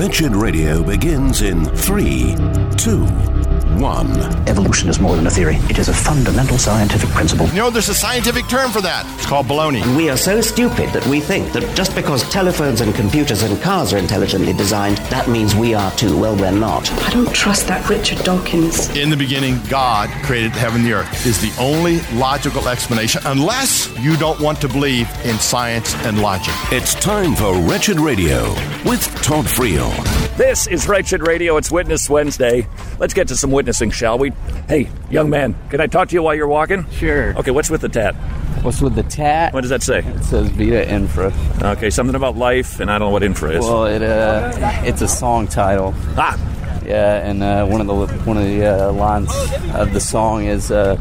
Wretched Radio begins in three, two, one. Evolution is more than a theory. It is a fundamental scientific principle. You know, there's a scientific term for that. It's called baloney. We are so stupid that we think that just because telephones and computers and cars are intelligently designed, that means we are too. Well, we're not. I don't trust that Richard Dawkins. In the beginning, God created heaven and the earth is the only logical explanation, unless you don't want to believe in science and logic. It's time for Wretched Radio with Todd Friel. This is Wretched Radio. It's Witness Wednesday. Let's get to some witnessing, shall we? Hey, young man, can I talk to you while you're walking? Sure. Okay, what's with the tat? What's with the tat? What does that say? It says Vita Infra. Okay, something about life, and I don't know what infra is. Well, it uh, it's a song title. ah, Yeah, and uh, one of the one of the uh, lines of the song is, uh,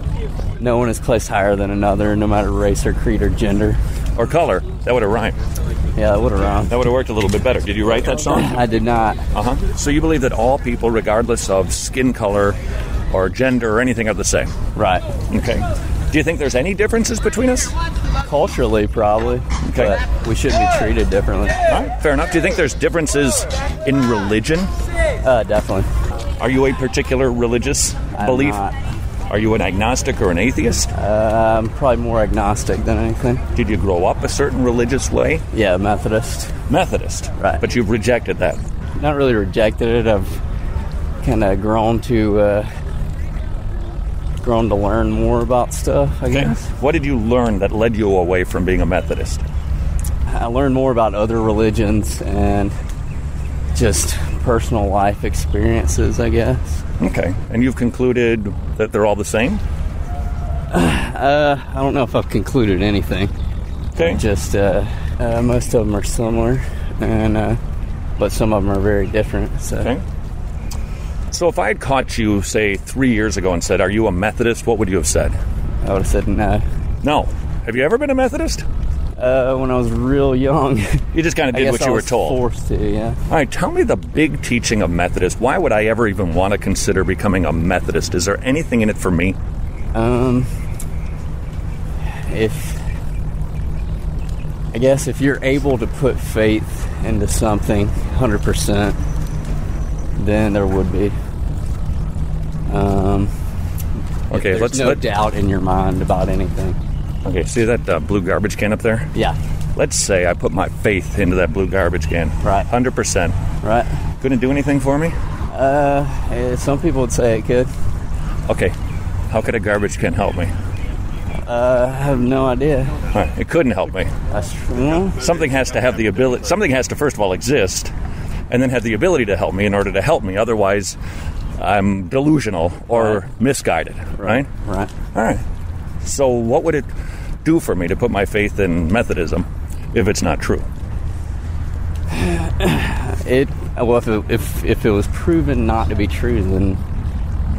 "No one is placed higher than another, no matter race or creed or gender." Or color. That would have rhymed. Yeah, that would have rhymed. That would have worked a little bit better. Did you write that song? I did not. Uh huh. So you believe that all people, regardless of skin color or gender or anything, are the same? Right. Okay. Do you think there's any differences between us? Culturally, probably. Okay. But we shouldn't be treated differently. All right, fair enough. Do you think there's differences in religion? Uh, definitely. Are you a particular religious I'm belief? not. Are you an agnostic or an atheist? Uh, I'm probably more agnostic than anything. Did you grow up a certain religious way? Yeah, Methodist. Methodist. Right. But you've rejected that. Not really rejected it. I've kind of grown to uh, grown to learn more about stuff. I Okay. guess What did you learn that led you away from being a Methodist? I learned more about other religions and just personal life experiences. I guess. Okay. And you've concluded that they're all the same? Uh, I don't know if I've concluded anything. Okay. Just uh, uh, most of them are similar, and uh, but some of them are very different. So Okay. So if I had caught you, say, three years ago and said, Are you a Methodist? What would you have said? I would have said no. No. Have you ever been a Methodist? Uh, when I was real young, You just kind of did what I you were told. forced to. Yeah. All right, tell me the big teaching of Methodist. Why would I ever even want to consider becoming a Methodist? Is there anything in it for me? Um, if I guess if you're able to put faith into something 100%, then there would be. Um, Okay, there's let's no let- doubt in your mind about anything. Okay, see that uh, blue garbage can up there? Yeah, Let's say I put my faith into that blue garbage can. Right. 100%. right. Couldn't do anything for me? Uh, eh, some people would say it could. Okay. How could a garbage can help me? Uh, I have no idea. Right, it couldn't help me. That's well, Something has to have the ability, something has to, first of all, exist, and then have the ability to help me in order to help me. Otherwise, I'm delusional or Right. misguided, right? right. All right. So, what would it do for me to put my faith in Methodism if it's not true? It well, if it, if if it was proven not to be true, then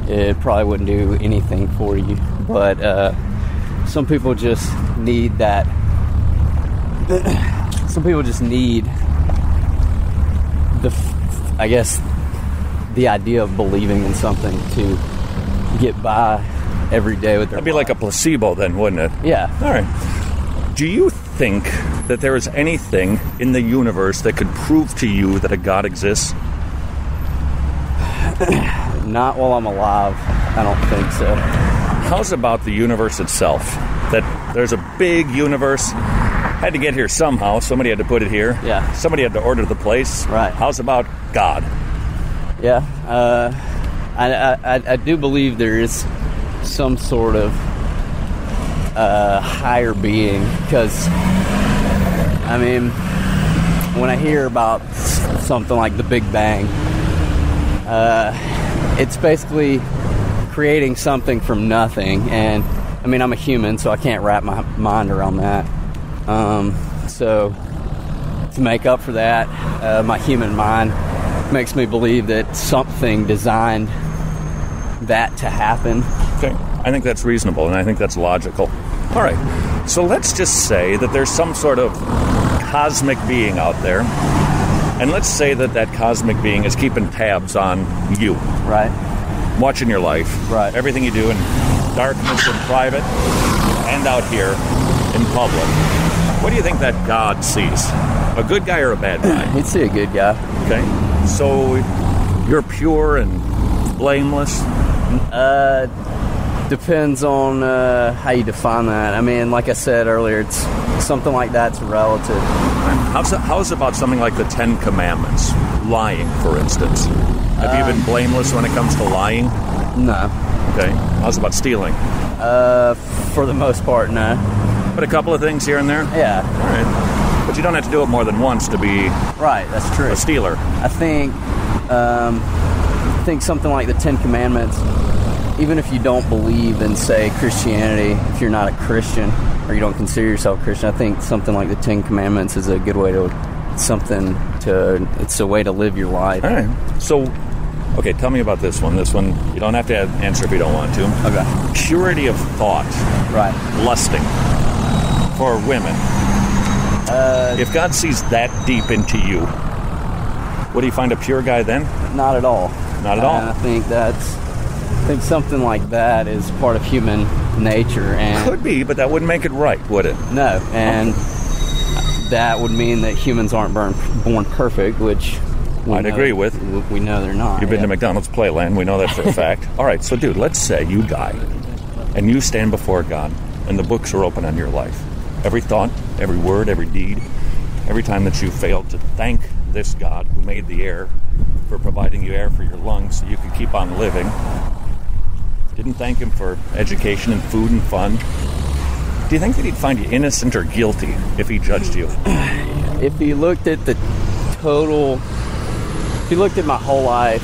it probably wouldn't do anything for you. But uh, some people just need that. Some people just need the, I guess, the idea of believing in something to get by every day with their. That'd be like a placebo, then, wouldn't it? yeah. All right. Do you think that there is anything in the universe that could prove to you that a God exists? Not while I'm alive. I don't think so. How's about the universe itself? That there's a big universe. Had to get here somehow. Somebody had to put it here. Yeah. Somebody had to order the place. Right. How's about God? Yeah, uh, I, I, I do believe there is some sort of uh, higher being because, I mean, when I hear about something like the Big Bang, uh, it's basically creating something from nothing. And I mean, I'm a human, so I can't wrap my mind around that. Um, so, to make up for that, uh, my human mind makes me believe that something designed that to happen. I think that's reasonable and I think that's logical. All right. So let's just say that there's some sort of cosmic being out there. And let's say that that cosmic being is keeping tabs on you, Right? watching your life, Right. everything you do in darkness in private and out here in public. What do you think that God sees? A good guy or a bad guy? He'd see a good guy. Okay. So you're pure and blameless. Uh, depends on uh, how you define that. I mean, like I said earlier, it's something like that's relative. How's, how's about something like the Ten Commandments? Lying, for instance. Have you been blameless when it comes to lying? No, Okay. How's about stealing? uh, for the most part, no. But a couple of things here and there? Yeah, All right. But you don't have to do it more than once to be right. That's true. a stealer. I think, um, I think something like the Ten Commandments. Even if you don't believe in, say, Christianity, if you're not a Christian or you don't consider yourself Christian, I think something like the Ten Commandments is a good way to something to. It's a way to live your life. All right. So, okay, tell me about this one. This one, you don't have to answer if you don't want to. Okay. Purity of thought, Right. lusting for women. Uh, if God sees that deep into you, would he find a pure guy then? Not at all. Not at all. I think that's. I think something like that is part of human nature, and Could be, but that wouldn't make it right, would it? no, and that would mean that humans aren't born, born perfect, which we I'd know- agree with. We know they're not. You've been yeah. to McDonald's Playland. We know that for a fact. All right, so dude, let's say you die and you stand before God and the books are open on your life. Every thought, every word, every deed, every time that you failed to thank this God who made the air for providing you air for your lungs so you could keep on living. Didn't thank him for education and food and fun. Do you think that he'd find you innocent or guilty if he judged you? If he looked at the total, if he looked at my whole life,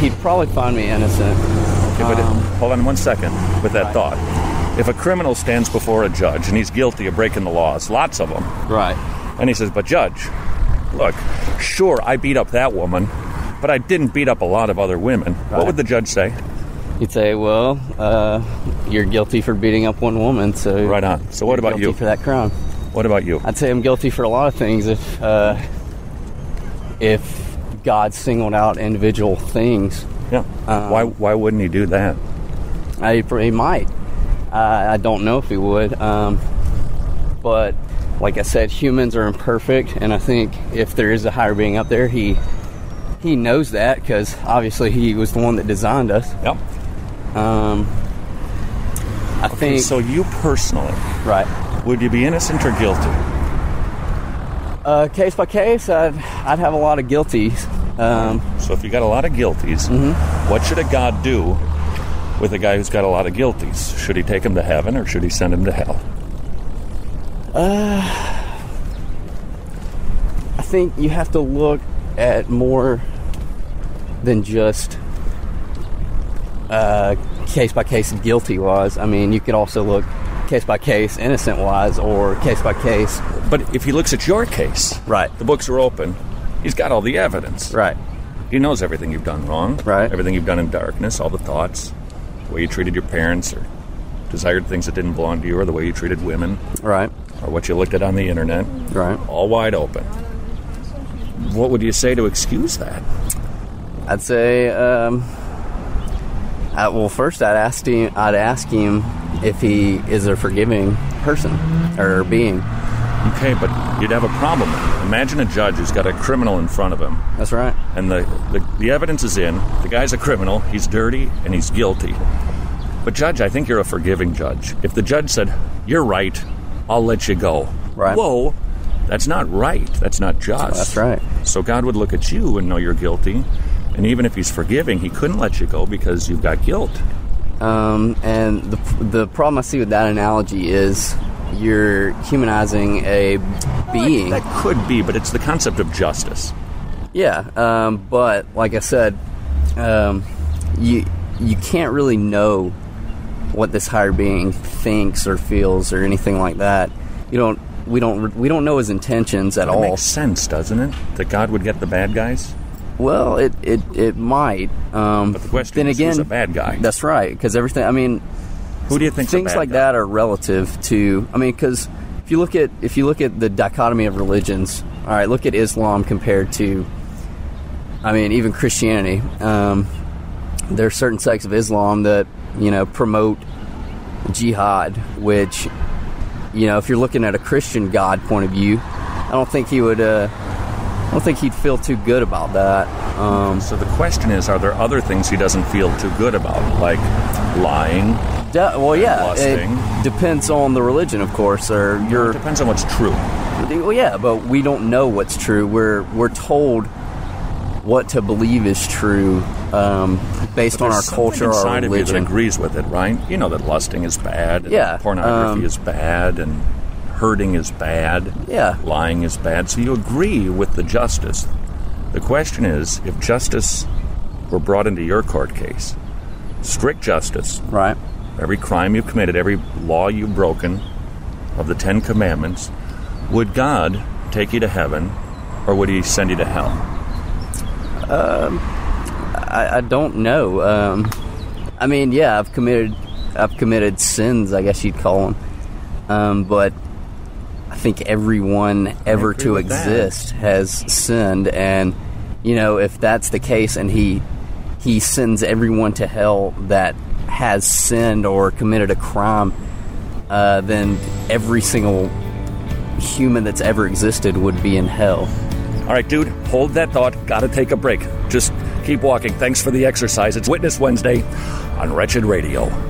he'd probably find me innocent. Okay, but Um, hold on one second with that right. thought. If a criminal stands before a judge and he's guilty of breaking the laws, lots of them, Right. and he says, But judge, look, sure, I beat up that woman, but I didn't beat up a lot of other women. What would the judge say? He'd say, "Well, uh, you're guilty for beating up one woman, so Right on. So what about guilty you? for that crime?" What about you? I'd say I'm guilty for a lot of things. If uh, if God singled out individual things, Yeah. Um, why, why wouldn't he do that? I, he might. I I don't know if he would. Um, but like I said, humans are imperfect, and I think if there is a higher being up there, he he knows that because obviously he was the one that designed us. Yep. Um, I Okay, think so you personally, right. would you be innocent or guilty? Uh, case by case, I'd I'd have a lot of guilties. Um, So if you got a lot of guilties, Mm-hmm. what should a God do with a guy who's got a lot of guilties? Should he take him to heaven or should he send him to hell? Uh, I think you have to look at more than just uh, case by case guilty wise. I mean, you could also look case by case innocent wise or case by case. But if he looks at your case, Right. the books are open, he's got all the evidence. Right. He knows everything you've done wrong, Right. Everything you've done in darkness, all the thoughts, the way you treated your parents, or desired things that didn't belong to you, or the way you treated women, Right. or what you looked at on the internet, Right. all wide open. What would you say to excuse that? I'd say, um, I, well, first I'd ask him. I'd ask him if he is a forgiving person or being. Okay, but you'd have a problem. Imagine a judge who's got a criminal in front of him, That's right. and the, the, the evidence is in. The guy's a criminal, he's dirty, and he's guilty. But, Judge, I think you're a forgiving judge. If the judge said, You're right, I'll let you go. Right. Whoa, that's not right. That's not just. That's right. So, God would look at you and know you're guilty. And even if he's forgiving, he couldn't let you go because you've got guilt. Um, and the the problem I see with that analogy is you're humanizing a being. That could be, but it's the concept of justice. Yeah, um, but like I said, um, you you can't really know what this higher being thinks or feels or anything like that. You don't. We don't. We don't know his intentions at It all. makes sense, doesn't it? That God would get the bad guys? Well, it it, it might. Um, But the question then is, again, who's a bad guy? That's right. Because everything. I mean, Who do you think's a things like guy? that are relative to. I mean, because if you look at if you look at the dichotomy of religions, all right, look at Islam compared to. I mean, even Christianity. Um, there are certain sects of Islam that you know promote jihad, which you know, if you're looking at a Christian God point of view, I don't think he would. Uh, I don't think he'd feel too good about that. Um, So the question is, are there other things he doesn't feel too good about, like lying? de- well, yeah, Lusting. it depends on the religion, of course, or your Depends on what's true. Well, yeah, but we don't know what's true. We're we're told what to believe is true um, based on our culture, our inside of you that religion. agrees with it, right? You know that lusting is bad. and Yeah, Pornography um, is bad, and hurting is bad. Yeah. Lying is bad. So you agree with the justice. The question is, if justice were brought into your court case, strict justice, Right. every crime you've committed, every law you've broken of the Ten Commandments, would God take you to heaven or would he send you to hell? I, I don't know. Um, I mean, yeah, I've committed I've committed sins, I guess you'd call them. Um, but I think everyone ever to with that. exist has sinned, and you know, if that's the case, and he he sends everyone to hell that has sinned or committed a crime, uh, then every single human that's ever existed would be in hell. All right, dude, hold that thought. Gotta take a break. Just keep walking. Thanks for the exercise. It's Witness Wednesday on Wretched Radio.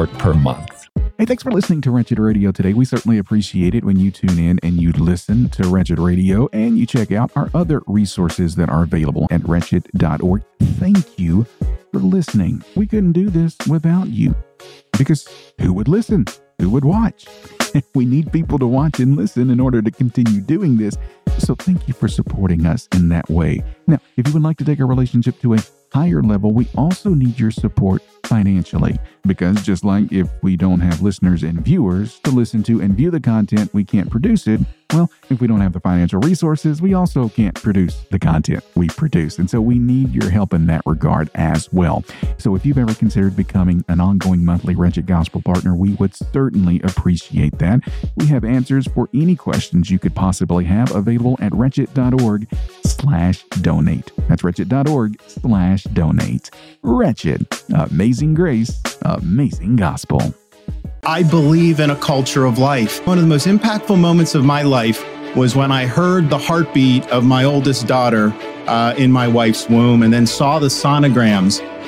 per month? Hey, thanks for listening to Wretched Radio today. We certainly appreciate it when you tune in and you listen to Wretched Radio and you check out our other resources that are available at wretched.org. Thank you for listening. We couldn't do this without you because who would listen? Who would watch? we need people to watch and listen in order to continue doing this. So thank you for supporting us in that way. Now, if you would like to take our relationship to a higher level, we also need your support financially. Because just like if we don't have listeners and viewers to listen to and view the content, we can't produce it. Well, if we don't have the financial resources, we also can't produce the content we produce. And so we need your help in that regard as well. So if you've ever considered becoming an ongoing monthly Wretched Gospel partner, we would certainly appreciate that. We have answers for any questions you could possibly have available at wretched.org slash donate. That's wretched.org slash donate. Wretched. Amazing grace. Amazing gospel. I believe in a culture of life. One of the most impactful moments of my life was when I heard the heartbeat of my oldest daughter uh, in my wife's womb and then saw the sonograms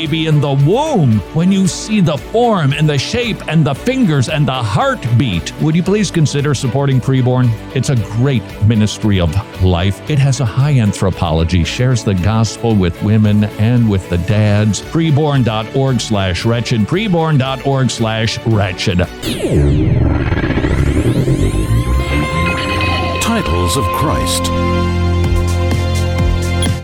in the womb. When you see the form and the shape and the fingers and the heartbeat, would you please consider supporting Preborn? It's a great ministry of life. It has a high anthropology, shares the gospel with women and with the dads. Preborn.org slash wretched. Preborn.org slash wretched. Titles of Christ.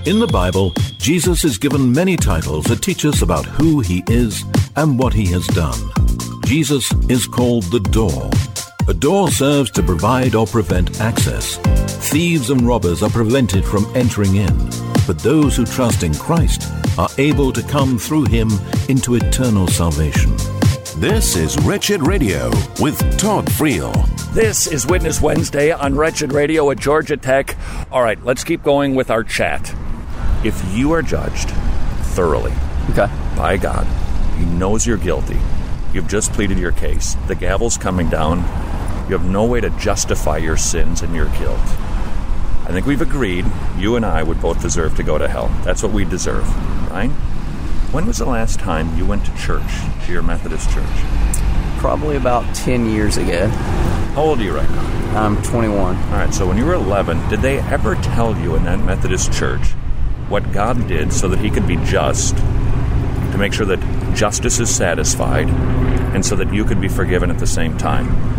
In the Bible, Jesus is given many titles that teach us about who he is and what he has done. Jesus is called the door. A door serves to provide or prevent access. Thieves and robbers are prevented from entering in, but those who trust in Christ are able to come through him into eternal salvation. This is Wretched Radio with Todd Friel. This is Witness Wednesday on Wretched Radio at Georgia Tech. All right, let's keep going with our chat. If you are judged thoroughly Okay. by God, He knows you're guilty, you've just pleaded your case, the gavel's coming down, you have no way to justify your sins and your guilt. I think we've agreed you and I would both deserve to go to hell. That's what we deserve, right? When was the last time you went to church, to your Methodist church? Probably about 10 years ago. How old are you right now? I'm 21. All right, so when you were 11, did they ever tell you in that Methodist church what God did so that He could be just, to make sure that justice is satisfied, and so that you could be forgiven at the same time?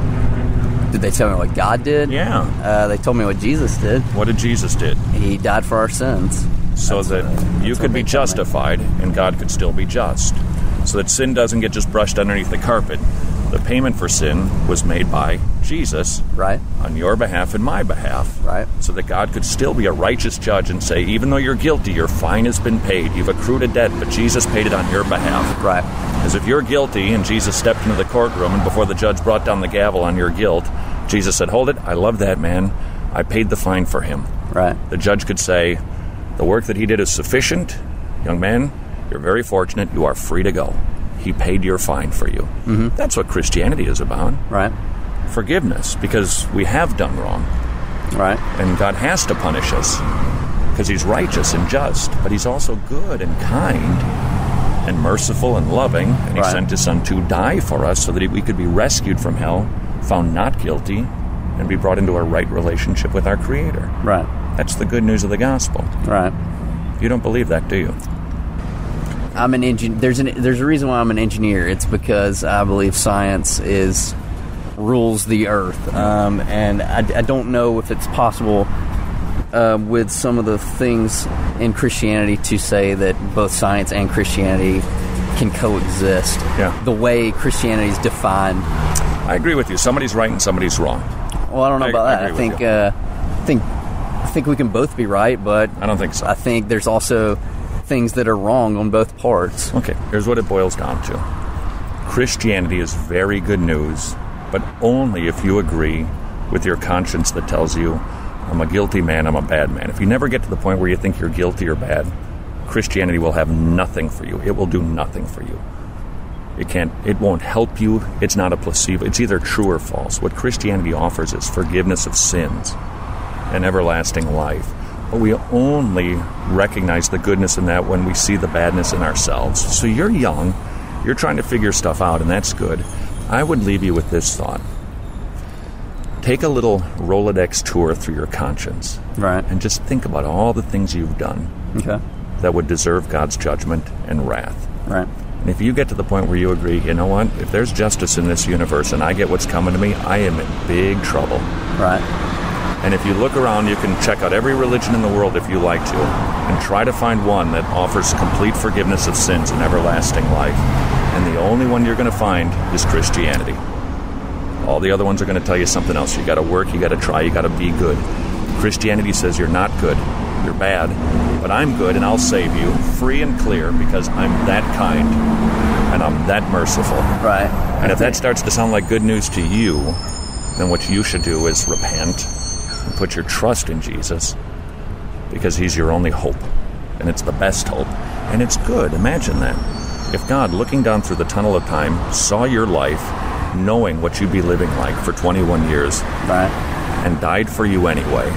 Did they tell me what God did? Yeah. Uh, they told me what Jesus did. What did Jesus did? He died for our sins. So That's, that you could be justified and God could still be just. So that sin doesn't get just brushed underneath the carpet. The payment for sin was made by Jesus Right. on your behalf and my behalf. Right. So that God could still be a righteous judge and say, even though you're guilty, your fine has been paid. You've accrued a debt, but Jesus paid it on your behalf. Right. As if you're guilty and Jesus stepped into the courtroom and before the judge brought down the gavel on your guilt, Jesus said, Hold it, I love that man. I paid the fine for him. Right. The judge could say, The work that he did is sufficient. Young man, you're very fortunate. You are free to go. He paid your fine for you. Mm-hmm. That's what Christianity is about Right. Forgiveness, because we have done wrong. Right. And God has to punish us because He's righteous and just, but He's also good and kind and merciful and loving. And He Right. sent His Son to die for us so that we could be rescued from hell, found not guilty, and be brought into a right relationship with our Creator. Right. That's the good news of the gospel. Right. You don't believe that, do you? I'm an engin- There's an there's a reason why I'm an engineer. It's because I believe science is rules the earth, um, and I, I don't know if it's possible uh, with some of the things in Christianity to say that both science and Christianity can coexist. Yeah. The way Christianity is defined. I agree with you. Somebody's right and somebody's wrong. Well, I don't know I- about that. I, think uh, I think I think we can both be right, but I don't think so. I think there's also things that are wrong on both parts. Okay, here's what it boils down to Christianity is very good news, but only if you agree with your conscience that tells you, I'm a guilty man, I'm a bad man. If you never get to the point where you think you're guilty or bad, Christianity will have nothing for you. It will do nothing for you. It can't it won't help you. It's not a placebo. It's either true or false. What Christianity offers is forgiveness of sins and everlasting life. But we only recognize the goodness in that when we see the badness in ourselves. So you're young, you're trying to figure stuff out, and that's good. I would leave you with this thought. Take a little Rolodex tour through your conscience Right. and just think about all the things you've done Okay. that would deserve God's judgment and wrath. Right. And if you get to the point where you agree, you know what, if there's justice in this universe and I get what's coming to me, I am in big trouble. Right. And if you look around, you can check out every religion in the world if you like to, and try to find one that offers complete forgiveness of sins and everlasting life. And the only one you're going to find is Christianity. All the other ones are going to tell you something else. You got to work, you got to try, you got to be good. Christianity says you're not good, you're bad, but I'm good and I'll save you, free and clear, because I'm that kind and I'm that merciful. Right. And if that starts to sound like good news to you, then what you should do is repent put your trust in Jesus because he's your only hope. And it's the best hope. And it's good. Imagine that. If God, looking down through the tunnel of time, saw your life, knowing what you'd be living like for 21 years, Right. and died for you anyway,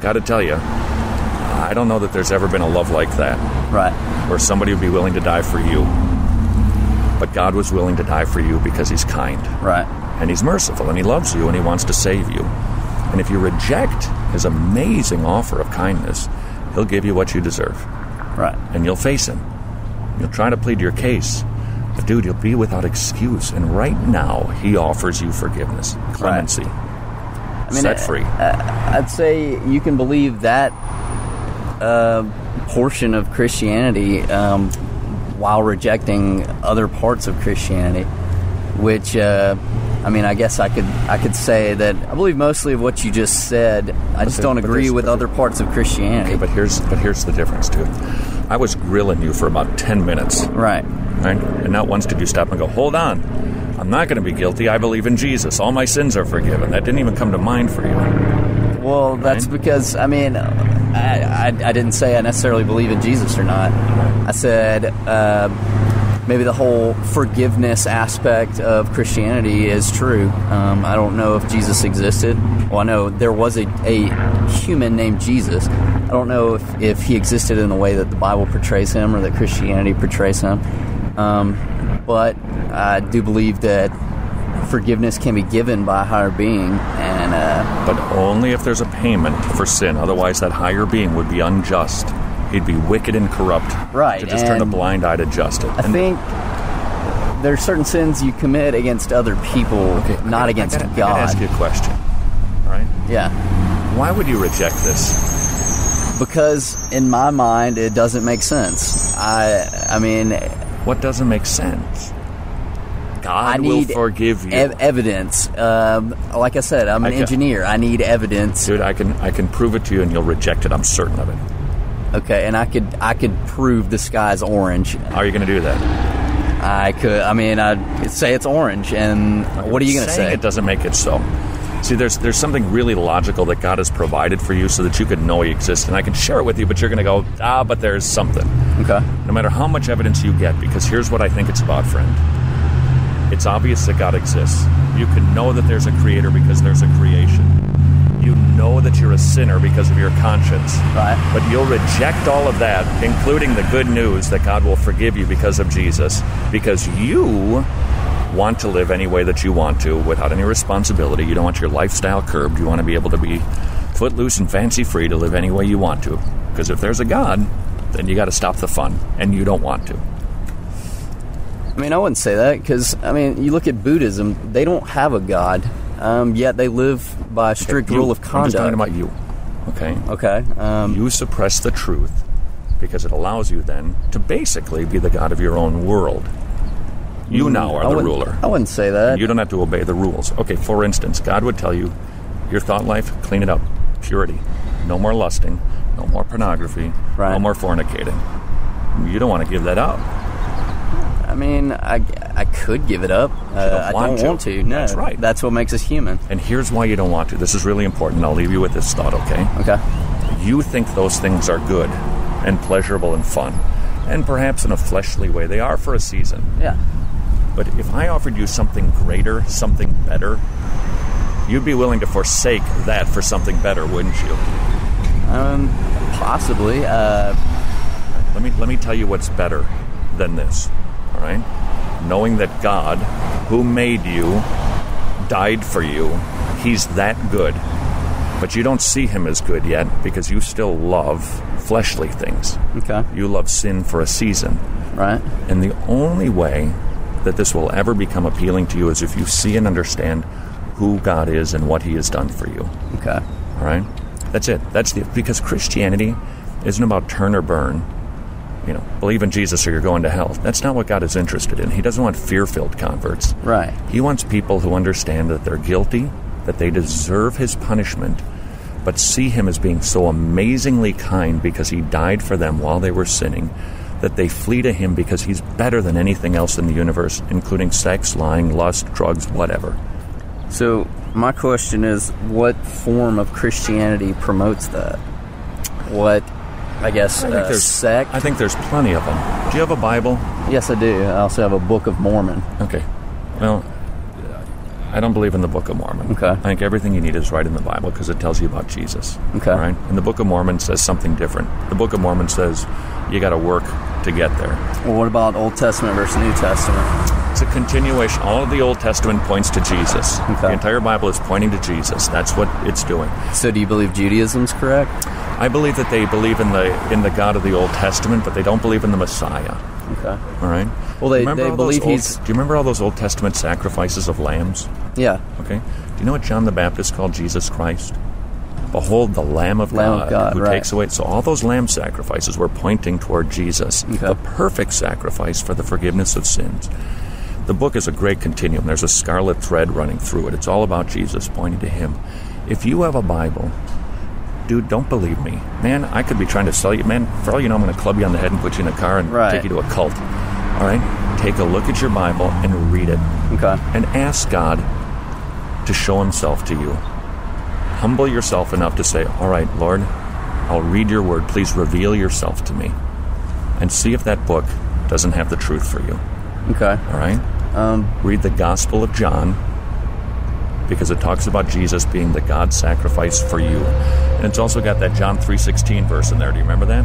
gotta tell you, I don't know that there's ever been a love like that Right. where somebody would be willing to die for you. But God was willing to die for you because He's kind. Right. And He's merciful and He loves you and He wants to save you. And if you reject His amazing offer of kindness, He'll give you what you deserve. Right. And you'll face Him. You'll try to plead your case. But dude, you'll be without excuse. And right now, He offers you forgiveness, clemency, I mean, set uh, free. I'd say you can believe that uh, portion of Christianity um, while rejecting other parts of Christianity, which uh, I mean, I guess I could I could say that I believe mostly of what you just said. I just don't agree with other parts of Christianity. Okay, but here's but here's the difference, dude. I was grilling you for about ten minutes. right. Right? And not once did you stop and go, hold on. I'm not going to be guilty. I believe in Jesus. All my sins are forgiven. That didn't even come to mind for you. Well, that's because I mean, I, I, I didn't say I necessarily believe in Jesus or not. I said uh, maybe the whole forgiveness aspect of Christianity is true. Um, I don't know if Jesus existed. Well, I know there was a, a human named Jesus. I don't know if, if he existed in the way that the Bible portrays him or that Christianity portrays him. Um, but I do believe that forgiveness can be given by a higher being, and uh, But only if there's a payment for sin. Otherwise, that higher being would be unjust. He'd be wicked and corrupt. Right, To just turn a blind eye to justice. I think there's certain sins you commit against other people, not against I gotta, I God. gotta ask you a question. Right? Yeah. Why would you reject this? Because in my mind, it doesn't make sense. I, I mean, What doesn't make sense? God I will forgive you. ev- evidence. Um, like I said, I'm an I engineer. I need evidence. Dude, I can I can prove it to you and you'll reject it. I'm certain of it. Okay, and I could I could prove the sky's orange. How are you going to do that? I could. I mean, I'd say it's orange, and what are you going to say? It doesn't make it so. See, there's there's something really logical that God has provided for you so that you can know He exists, and I can share it with you. But you're going to go, ah, but there's something. Okay. No matter how much evidence you get, because here's what I think it's about, friend. It's obvious that God exists. You can know that there's a creator because there's a creation. You know that you're a sinner because of your conscience. Right. But you'll reject all of that, including the good news that God will forgive you because of Jesus, because you want to live any way that you want to without any responsibility. You don't want your lifestyle curbed. You want to be able to be footloose and fancy free to live any way you want to. Because if there's a God, then you got to stop the fun, and you don't want to. I mean, I wouldn't say that because I mean, you look at Buddhism; they don't have a god, um, yet they live by a strict You- rule of conduct. I'm just talking about you. Okay. Okay. Um, you suppress the truth because it allows you then to basically be the god of your own world. You now Mm, I are the ruler. I wouldn't say that. You don't have to obey the rules. Okay, for instance, God would tell you your thought life, clean it up. Purity. No more lusting, no more pornography, no more fornicating. You don't want to give that up. I mean, I, I could give it up. Uh, I don't to. want to. No, That's right. That's what makes us human. And here's why you don't want to. This is really important. I'll leave you with this thought, okay? Okay. You think those things are good and pleasurable and fun. And perhaps in a fleshly way, they are for a season. Yeah. But if I offered you something greater, something better, you'd be willing to forsake that for something better, wouldn't you? Um, possibly. Uh, Let me let me tell you what's better than this. All right? Knowing that God, who made you, died for you, he's that good. But you don't see him as good yet because you still love fleshly things. Okay. You love sin for a season. Right. And the only way that this will ever become appealing to you is if you see and understand who God is and what he has done for you. Okay. All right? That's it. That's the because Christianity isn't about turn or burn. You know, believe in Jesus or you're going to hell. That's not what God is interested in. He doesn't want fear-filled converts. Right. He wants people who understand that they're guilty, that they deserve his punishment, but see him as being so amazingly kind because he died for them while they were sinning that they flee to him because he's better than anything else in the universe, including sex, lying, lust, drugs, whatever. So my question is, what form of Christianity promotes that? What, I guess, I think uh, there's sect? I think there's plenty of them. Do you have a Bible? Yes, I do. I also have a Book of Mormon. Okay. Well, I don't believe in the Book of Mormon. Okay. I think everything you need is right in the Bible because it tells you about Jesus. Okay. Right? And the Book of Mormon says something different. The Book of Mormon says you got to work to get there. Well, what about Old Testament versus New Testament? It's a continuation. All of the Old Testament points to Jesus. Okay. The entire Bible is pointing to Jesus. That's what it's doing. So, do you believe Judaism's correct? I believe that they believe in the in the God of the Old Testament, but they don't believe in the Messiah. Okay. All right. Well, they- Remember they believe old- he's- Do you remember all those Old Testament sacrifices of lambs? Yeah. Okay. Do you know what John the Baptist called Jesus Christ? Behold, the Lamb of Lamb God, of God, who right. takes away. So all those lamb sacrifices were pointing toward Jesus, the perfect sacrifice for the forgiveness of sins. The book is a great continuum. There's a scarlet thread running through it. It's all about Jesus, pointing to Him. If you have a Bible, dude, don't believe me, man. I could be trying to sell you, man. For all you know, I'm going to club you on the head and put you in a car and Right. take you to a cult. All right, take a look at your Bible and read it. Okay. And ask God to show Himself to you. Humble yourself enough to say, All right, Lord, I'll read your word. Please reveal yourself to me. And see if that book doesn't have the truth for you. Okay. All right? Um, read the Gospel of John because it talks about Jesus being the God sacrifice for you. And it's also got that John 3:16 verse in there. Do you remember that?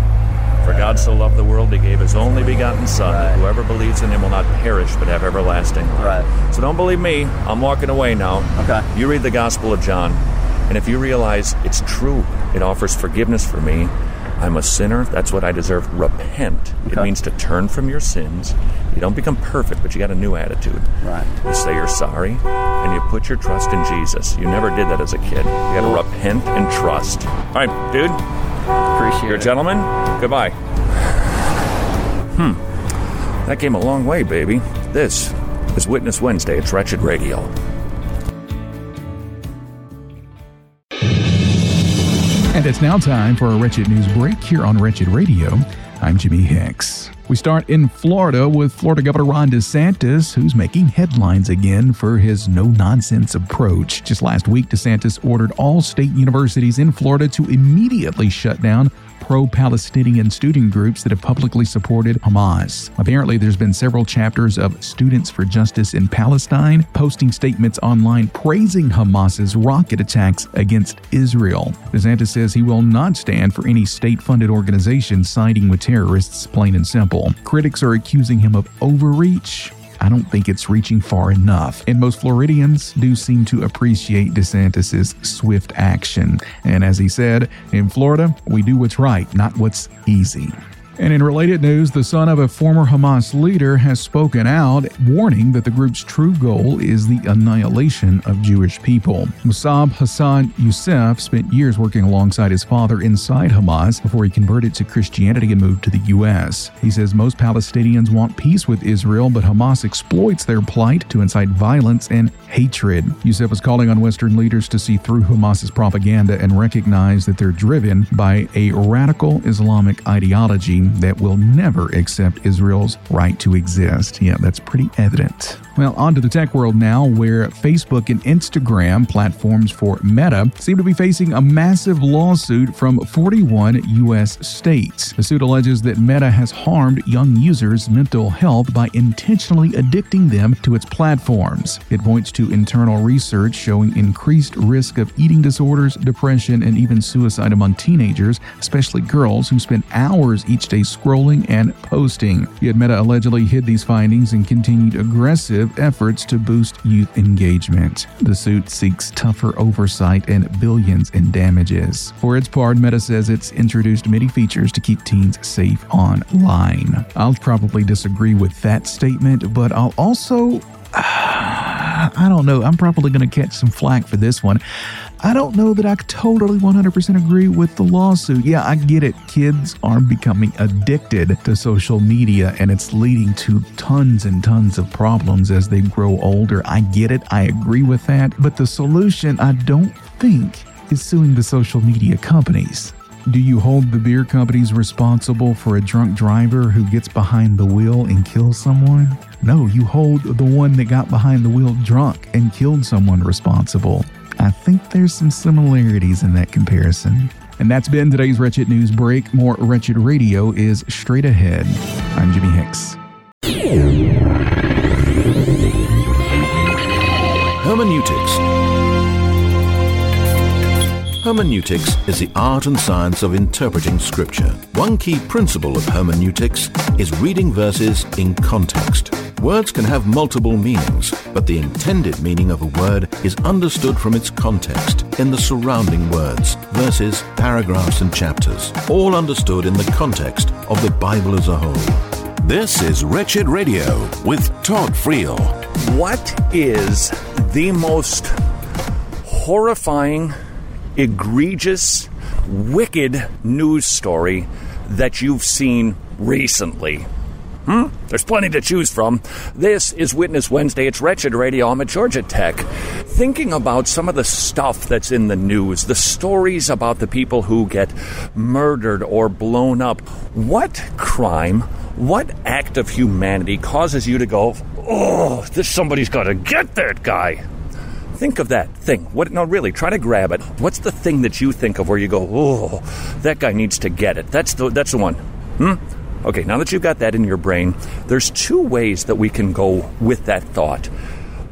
For God so loved the world, he gave his only begotten Son, that whoever believes in him will not perish but have everlasting life. Right. So don't believe me. I'm walking away now. Okay. You read the Gospel of John, and if you realize it's true, it offers forgiveness for me. I'm a sinner. That's what I deserve. Repent. It means to turn from your sins. You don't become perfect, but you got a new attitude. Right. You say you're sorry, and you put your trust in Jesus. You never did that as a kid. You got to repent and trust. All right, dude. Appreciate You're a it. gentleman. Goodbye. Hmm. That came a long way, baby. This is Witness Wednesday. It's Wretched Radio. And it's now time for a Wretched News break here on Wretched Radio. I'm Jimmy Hicks. We start in Florida with Florida Governor Ron DeSantis, who's making headlines again for his no nonsense approach. Just last week, DeSantis ordered all state universities in Florida to immediately shut down pro Palestinian student groups that have publicly supported Hamas. Apparently, there's been several chapters of Students for Justice in Palestine posting statements online praising Hamas's rocket attacks against Israel. DeSantis says he will not stand for any state funded organization siding with terrorists, plain and simple. Critics are accusing him of overreach. I don't think it's reaching far enough. And most Floridians do seem to appreciate DeSantis' swift action. And as he said, in Florida, we do what's right, not what's easy. And in related news, the son of a former Hamas leader has spoken out, warning that the group's true goal is the annihilation of Jewish people. Musab Hassan Youssef spent years working alongside his father inside Hamas before he converted to Christianity and moved to the U.S. He says most Palestinians want peace with Israel, but Hamas exploits their plight to incite violence and hatred. Youssef is calling on Western leaders to see through Hamas's propaganda and recognize that they're driven by a radical Islamic ideology that will never accept Israel's right to exist. Yeah, that's pretty evident. Well, on to the tech world now, where Facebook and Instagram, platforms for Meta, seem to be facing a massive lawsuit from 41 U.S. states. The suit alleges that Meta has harmed young users' mental health by intentionally addicting them to its platforms. It points to internal research showing increased risk of eating disorders, depression, and even suicide among teenagers, especially girls who spend hours each day scrolling and posting. Yet Meta allegedly hid these findings and continued aggressive efforts to boost youth engagement. The suit seeks tougher oversight and billions in damages. For its part, Meta says it's introduced many features to keep teens safe online. I'll probably disagree with that statement, but I'll also I don't know. I'm probably going to catch some flack for this one. I don't know that I totally 100% agree with the lawsuit. Yeah, I get it. Kids are becoming addicted to social media and it's leading to tons and tons of problems as they grow older. I get it. I agree with that. But the solution, I don't think, is suing the social media companies. Do you hold the beer companies responsible for a drunk driver who gets behind the wheel and kills someone? No, you hold the one that got behind the wheel drunk and killed someone responsible. I think there's some similarities in that comparison. And that's been today's Wretched News Break. More Wretched Radio is straight ahead. I'm Jimmy Hicks. Hermeneutics. Hermeneutics is the art and science of interpreting scripture. One key principle of hermeneutics is reading verses in context. Words can have multiple meanings, but the intended meaning of a word is understood from its context in the surrounding words, verses, paragraphs, and chapters, all understood in the context of the Bible as a whole. This is Wretched Radio with Todd Friel. What is the most horrifying, egregious, wicked news story that you've seen recently? Hmm? There's plenty to choose from. This is Witness Wednesday. It's Wretched Radio. I'm at Georgia Tech. Thinking about some of the stuff that's in the news, the stories about the people who get murdered or blown up. What crime What act of humanity causes you to go, oh, this somebody's got to get that guy? Think of that thing. What? No, really, try to grab it. What's the thing that you think of where you go, oh, that guy needs to get it? That's the that's the one. Hmm. Okay, now that you've got that in your brain, there's two ways that we can go with that thought.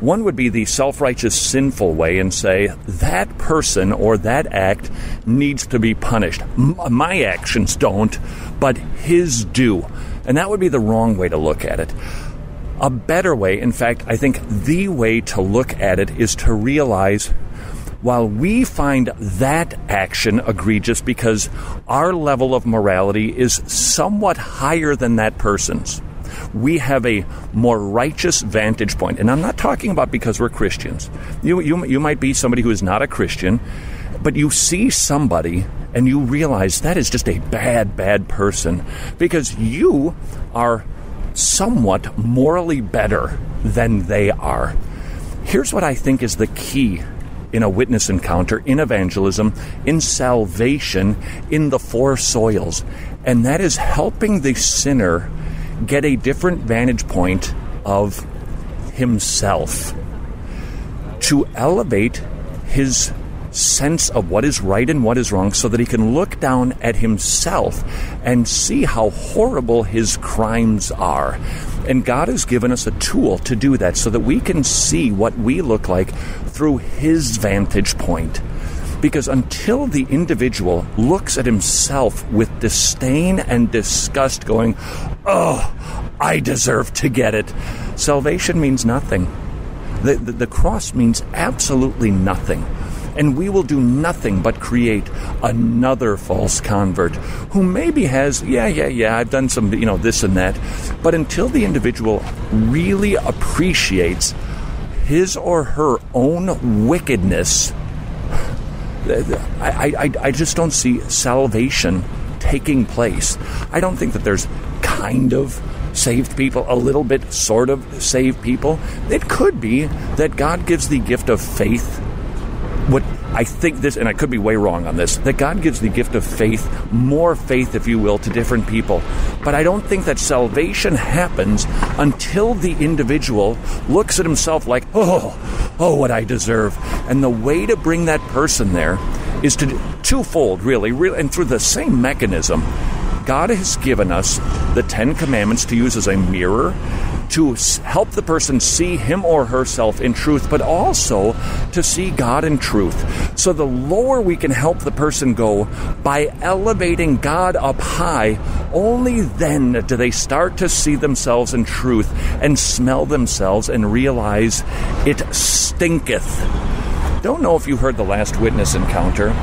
One would be the self righteous, sinful way and say, that person or that act needs to be punished. M- my actions don't, but his do. And that would be the wrong way to look at it. A better way, in fact, I think the way to look at it is to realize while we find that action egregious because our level of morality is somewhat higher than that person's, we have a more righteous vantage point. And I'm not talking about because we're Christians. You, you, you might be somebody who is not a Christian, but you see somebody and you realize that is just a bad, bad person because you are somewhat morally better than they are. Here's what I think is the key in a witness encounter, in evangelism, in salvation, in the four soils, and that is helping the sinner get a different vantage point of himself to elevate his sense of what is right and what is wrong so that he can look down at himself and see how horrible his crimes are. And God has given us a tool to do that so that we can see what we look like through his vantage point. Because until the individual looks at himself with disdain and disgust, going, Oh, I deserve to get it, salvation means nothing. The, the, the cross means absolutely nothing and we will do nothing but create another false convert who maybe has, yeah, yeah, yeah, I've done some, you know, this and that. But until the individual really appreciates his or her own wickedness, I, I, I just don't see salvation taking place. I don't think that there's kind of saved people, a little bit sort of saved people. It could be that God gives the gift of faith what I think this, and I could be way wrong on this, that God gives the gift of faith, more faith, if you will, to different people. But I don't think that salvation happens until the individual looks at himself like, oh, oh, what I deserve. And the way to bring that person there is to twofold, really, really and through the same mechanism. God has given us the Ten Commandments to use as a mirror to help the person see him or herself in truth, but also to see God in truth. So the lower we can help the person go by elevating God up high, only then do they start to see themselves in truth and smell themselves and realize it stinketh. Don't know if you heard the last witness encounter.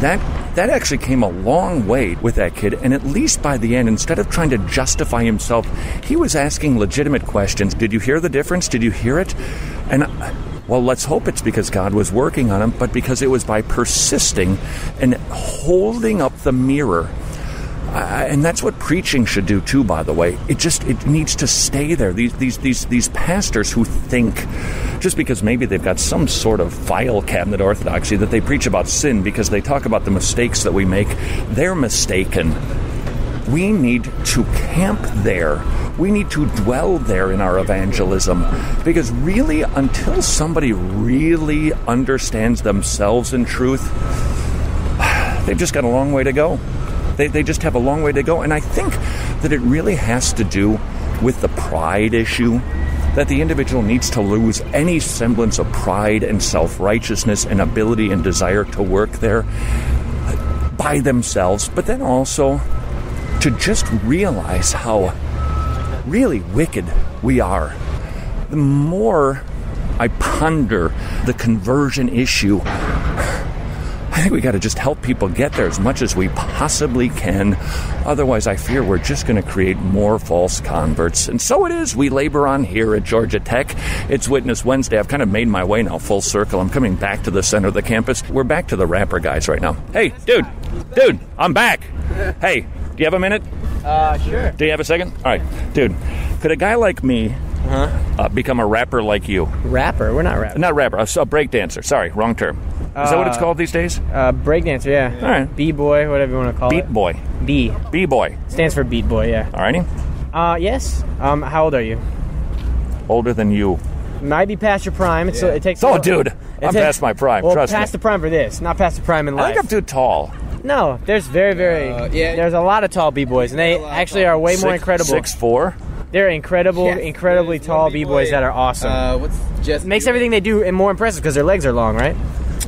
That that actually came a long way with that kid. And at least by the end, instead of trying to justify himself, he was asking legitimate questions. Did you hear the difference? Did you hear it? And uh, well, let's hope it's because God was working on him, but because it was by persisting and holding up the mirror and that's what preaching should do too. By the way, it just it needs to stay there. These these these these pastors who think just because maybe they've got some sort of file cabinet orthodoxy that they preach about sin because they talk about the mistakes that we make, they're mistaken. We need to camp there. We need to dwell there in our evangelism because really, until somebody really understands themselves in truth, they've just got a long way to go. They, they just have a long way to go. And I think that it really has to do with the pride issue that the individual needs to lose any semblance of pride and self righteousness and ability and desire to work there by themselves, but then also to just realize how really wicked we are. The more I ponder the conversion issue, think we got to just help people get there as much as we possibly can. Otherwise, I fear we're just going to create more false converts. And so it is. We labor on here at Georgia Tech. It's Witness Wednesday. I've kind of made my way now full circle. I'm coming back to the center of the campus. We're back to the rapper guys right now. Hey, dude, dude, I'm back. Hey, do you have a minute? Uh, sure. Do you have a second? All right, dude. Could a guy like me uh, become a rapper like you? Rapper? We're not rapper. Not rapper. A, a break dancer. Sorry, wrong term. Is that what it's called these days? Uh, breakdancer, yeah. All right. B boy, whatever you want to call it. Beat it. boy. B B boy. stands for beat boy, yeah. Alrighty. Uh, yes. Um, how old are you? Older than you. Might be past your prime. It's, it takes. Oh, a- dude, I'm takes- past my prime. Trust me. Well, trust past me. the prime for this, not past the prime in I life. think I'm too tall. no, there's very, very. Yeah. There's a lot of tall b boys, and they actually are way more Six- incredible. Six four. They're incredible, incredibly tall b boys that are awesome. Uh, what's just makes everything they do and more impressive because their legs are long, right?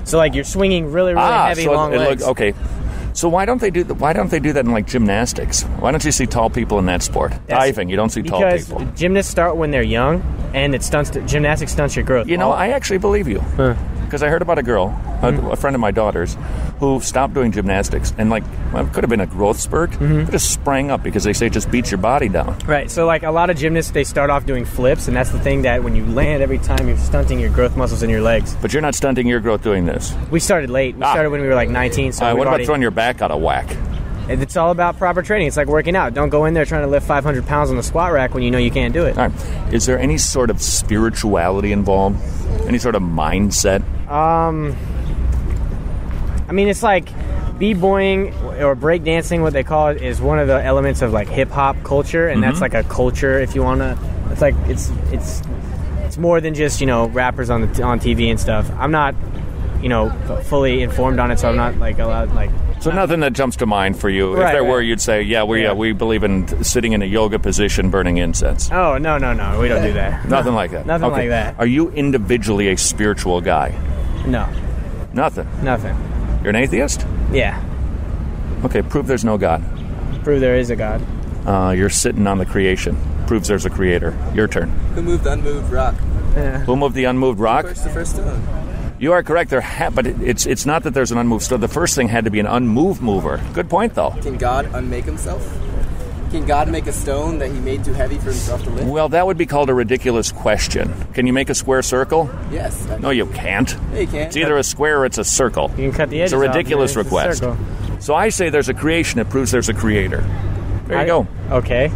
So like you're swinging really, really ah, heavy, so long it, legs. look- okay. So why don't they do th- why don't they do that in like gymnastics? Why don't you see tall people in that sport? That's Diving, you don't see tall people. because people. gymnasts start when they're young, and it stunts gymnastics stunts your growth. You know, All- I actually believe you. Because I heard about a girl, a, Mm-hmm. a friend of my daughter's, who stopped doing gymnastics and like well, it could have been a growth spurt, Mm-hmm. just sprang up because they say it just beats your body down. Right. So like a lot of gymnasts, they start off doing flips, and that's the thing that when you land every time, you're stunting your growth muscles in your legs. But you're not stunting your growth doing this. We started late. We Ah. started when we were like 19. So Uh, what about already- throwing your back out of whack? It's all about proper training. It's like working out. Don't go in there trying to lift 500 pounds on the squat rack when you know you can't do it. All right. Is there any sort of spirituality involved? Any sort of mindset? Um, I mean, it's like b-boying or breakdancing, what they call it, is one of the elements of like hip hop culture, and that's Mhm. like a culture. If you wanna, it's like it's it's it's more than just you know rappers on the on TV and stuff. I'm not, you know, fully informed on it, so I'm not like allowed like. So nothing that jumps to mind for you. if Right, there were, you'd say, "Yeah, we Yeah. uh, we believe in sitting in a yoga position, burning incense." Oh no no no, we don't do that. Nothing like that. Nothing Okay. like that. Are you individually a spiritual guy? No, Nothing. nothing. You're an atheist? Yeah, Okay, prove there's no God. prove there is a God. Uh, you're sitting on the creation. Proves there's a creator. Your turn. Who moved the unmoved rock? Who moved the unmoved rock? First, the first stone. You are correct. There, ha- but it, it's it's not that there's an unmoved stone. The first thing had to be an unmoved mover. Good point, though. Can God unmake himself? Can God make a stone that he made too heavy for himself to lift? Well, that would be called a ridiculous question. Can you make a square circle? Yes. No, you can't. Yeah, you can't. It's either a square or it's a circle. You can cut the edges. It's edges a off, ridiculous man. It's a request. circle. So I say there's a creation that proves there's a creator. There you I- go. Okay,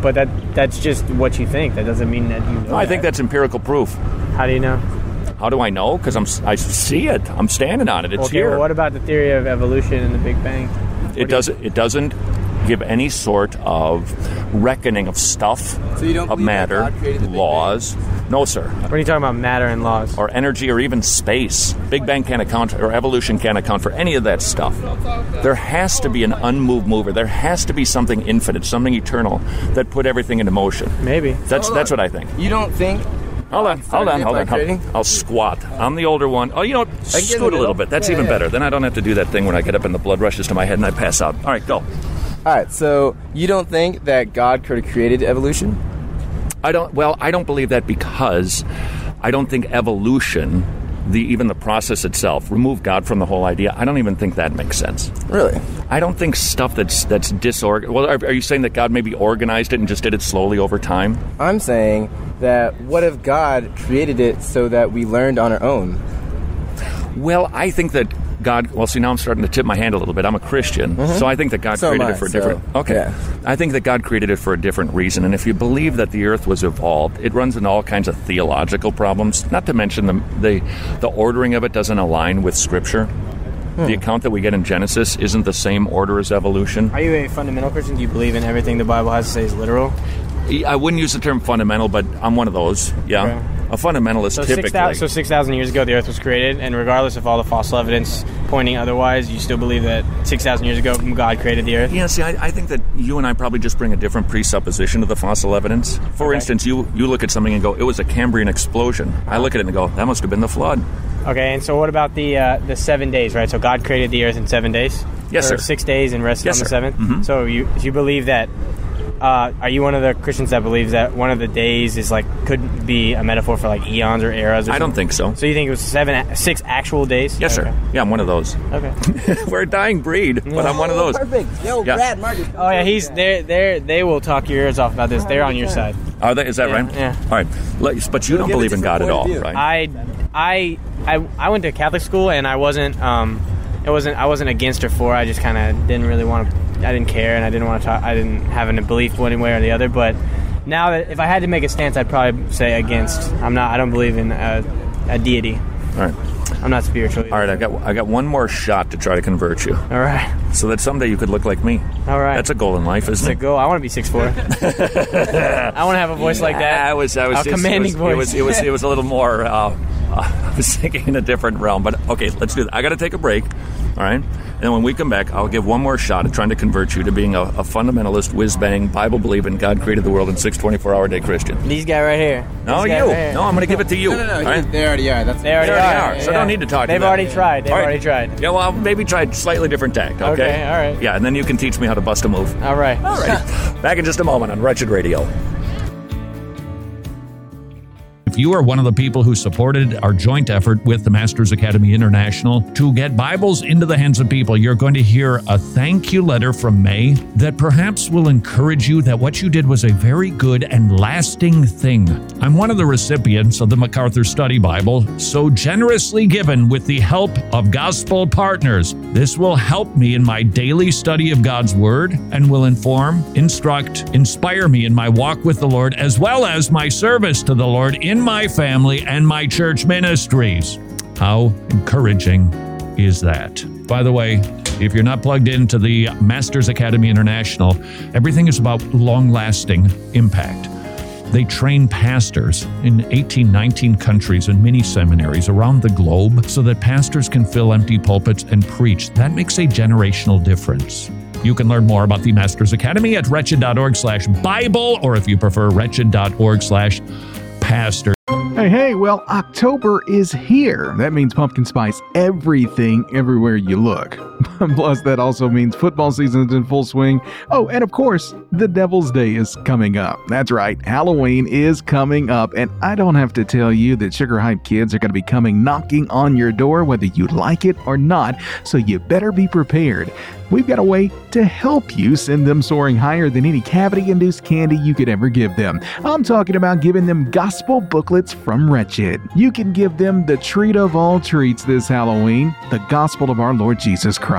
but that that's just what you think. That doesn't mean that you know. No, I think that's empirical proof. How do you know? How do I know? Because I'm I see it. I'm standing on it. It's okay, here. well, what about the theory of evolution and the Big Bang? it doesn't. It doesn't give any sort of reckoning of stuff, So you don't of matter, God created the Big laws. No, sir. What are you talking about? Matter and laws. Or energy, or even space. Big Bang can't account, or evolution can't account for any of that stuff. There has to be an unmoved mover. There has to be something infinite, something eternal that put everything into motion. Maybe. That's Hold that's on. what I think. You don't think? Hold on, hold on, hold on. hold on. I'll squat. I'm the older one. Oh, you know, what? get in the scoot a little bit. That's Yeah, even yeah. better. Then I don't have to do that thing when I get up and the blood rushes to my head and I pass out. All right, go. All right. So you don't think that God could have created evolution? I don't. Well, I don't believe that because I don't think evolution, the even the process itself, remove God from the whole idea. I don't even think that makes sense. Really? I don't think stuff that's that's disorganized. Well, are, are you saying that God maybe organized it and just did it slowly over time? I'm saying that what if God created it so that we learned on our own? Well, I think that God. Well, see, now I'm starting to tip my hand a little bit. I'm a Christian, Mhm. so I think that God So created I, it for a so, different. okay, yeah. I think that God created it for a different reason. And if you believe that the Earth was evolved, it runs into all kinds of theological problems. Not to mention the the, the ordering of it doesn't align with Scripture. Hmm. The account that we get in Genesis isn't the same order as evolution. Are you a fundamental Christian? Do you believe in everything the Bible has to say is literal? I wouldn't use the term fundamental, but I'm one of those. Yeah, Okay. A fundamentalist So typically. six thousand so six thousand years ago, the Earth was created, and regardless of all the fossil evidence pointing otherwise, you still believe that six thousand years ago God created the Earth. Yeah, see, I, I think that you and I probably just bring a different presupposition to the fossil evidence. For Okay. instance, you you look at something and go, "It was a Cambrian explosion." I look at it and go, "That must have been the flood." Okay, and so what about the uh, the seven days? Right, so God created the Earth in seven days. Yes, Or sir. Six days and rested Yes, on the sir. 7th Mhm. So you you believe that? Uh, are you one of the Christians that believes that one of the days is like could be a metaphor for like eons or eras? Or I don't think so. So you think it was seven, six actual days? Yes, Okay. sir. Yeah, I'm one of those. Okay. We're a dying breed, but I'm one of those. Perfect. Yo, Yeah. Brad, Marcus. Oh yeah, he's they they they will talk your ears off about this. They're on your side. Are they? Is that Yeah, right? yeah. All right. Let- But you don't believe in God at all, point of view. right? I, I, I, I went to Catholic school and I wasn't, um, it wasn't, I wasn't against or for. I just kind of didn't really want to. I didn't care and I didn't want to talk. I didn't have a belief one way or the other. But now that if I had to make a stance, I'd probably say against. I'm not. I don't believe in a, a deity. All right. I'm not spiritual. All right, I got I got one more shot to try to convert you. All right. So that someday you could look like me. All right. That's a goal in life, isn't a it? goal. I want to be six four. I want to have a voice like that. I was, I was a just- commanding it was, voice. It was, it was, it was a little more. Uh, I was thinking in a different realm, but okay, let's do that. I got to take a break. All right, and when we come back, I'll give one more shot at trying to convert you to being a, a fundamentalist, whiz bang, Bible believing, God created the world in six 24 hour day Christian. These guy right here. No, These you. right here. No, I'm going to give it to you. No, no, no. all right? They already are. That's They already, They already are. are, so don't need to talk to They've them. already tried. They've All right. already tried. Yeah, well, maybe try slightly different tact. Okay. Okay, all right. Yeah, and then you can teach me how to bust a move. All right. All right. Back in just a moment on Wretched Radio. You are one of the people who supported our joint effort with the Masters Academy International to get Bibles into the hands of people, you're going to hear a thank you letter from May that perhaps will encourage you that what you did was a very good and lasting thing. I'm one of the recipients of the MacArthur Study Bible, so generously given with the help of gospel partners. This will help me in my daily study of God's Word and will inform, instruct, inspire me in my walk with the Lord, as well as my service to the Lord in my family and my church ministries. How encouraging is that? By the way, if you're not plugged into the Masters Academy International, everything is about long lasting impact. They train pastors in 18, 19 countries and many seminaries around the globe so that pastors can fill empty pulpits and preach. That makes a generational difference. You can learn more about the Masters Academy at wretched.org slash Bible, or if you prefer, wretched.org slash pastor. Hey, hey, well, October is here. That means pumpkin spice everything everywhere you look. Plus, that also means football season is in full swing. Oh, and of course, the Devil's Day is coming up. That's right, Halloween is coming up, and I don't have to tell you that Sugar Hype kids are going to be coming knocking on your door whether you like it or not, so you better be prepared. We've got a way to help you send them soaring higher than any cavity induced candy you could ever give them. I'm talking about giving them gospel booklets from Wretched. You can give them the treat of all treats this Halloween the gospel of our Lord Jesus Christ.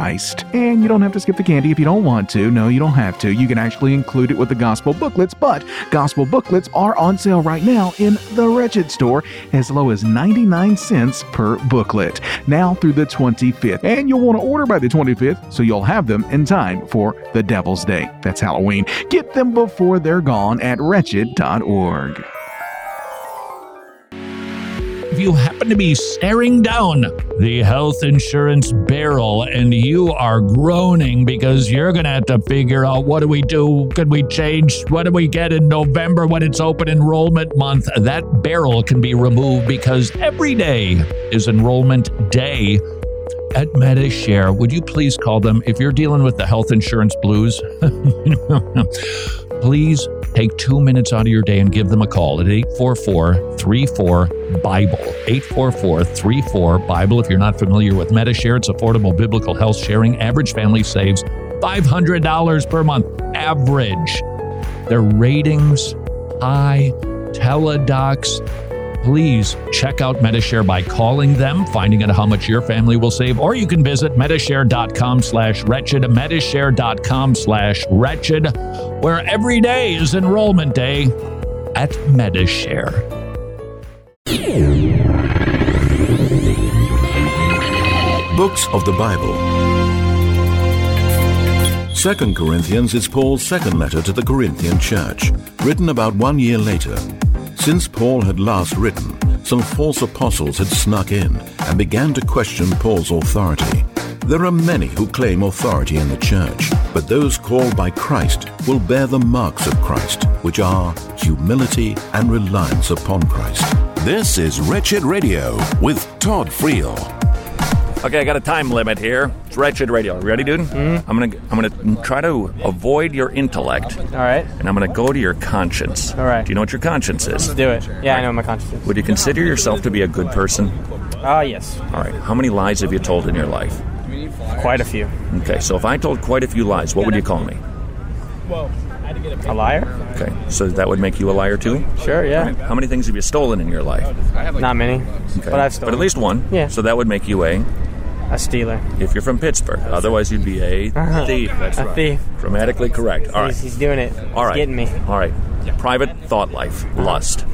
And you don't have to skip the candy if you don't want to. No, you don't have to. You can actually include it with the gospel booklets, but gospel booklets are on sale right now in the Wretched store as low as 99 cents per booklet. Now through the 25th. And you'll want to order by the 25th so you'll have them in time for the Devil's Day. That's Halloween. Get them before they're gone at wretched.org. If you happen to be staring down the health insurance barrel and you are groaning because you're going to have to figure out what do we do? Could we change? What do we get in November when it's open enrollment month? That barrel can be removed because every day is enrollment day at MediShare. Would you please call them if you're dealing with the health insurance blues? please take two minutes out of your day and give them a call at 844 34 Bible. 844 34 Bible. If you're not familiar with MediShare, it's affordable biblical health sharing. Average family saves $500 per month. Average. Their ratings high. Teladocs. Please check out MediShare by calling them, finding out how much your family will save, or you can visit MediShare.com slash wretched, MediShare.com slash wretched, where every day is enrollment day at MediShare. Books of the Bible. 2 Corinthians is Paul's second letter to the Corinthian church, written about one year later. Since Paul had last written, some false apostles had snuck in and began to question Paul's authority. There are many who claim authority in the church, but those called by Christ will bear the marks of Christ, which are humility and reliance upon Christ. This is Wretched Radio with Todd Friel. Okay, I got a time limit here. It's Wretched Radio. Ready, dude? Mm-hmm. I'm gonna I'm gonna try to avoid your intellect. All right. And I'm gonna go to your conscience. All right. Do you know what your conscience is? Do it. Yeah, I know what my conscience is. Would you consider yourself to be a good person? Ah, yes. All right. How many lies have you told in your life? Quite a few. Okay, so if I told quite a few lies, what would you call me? Well. A liar? Okay, so that would make you a liar too? Sure, yeah. How many things have you stolen in your life? Not many, Okay. but I've stolen. But at least one. Yeah. So that would make you a a stealer. if you're from Pittsburgh. Otherwise, you'd be a Uh-huh. thief. That's A right. thief. Grammatically correct. All right. He's, he's doing it. All right. He's getting me. All right. Private thought life, lust.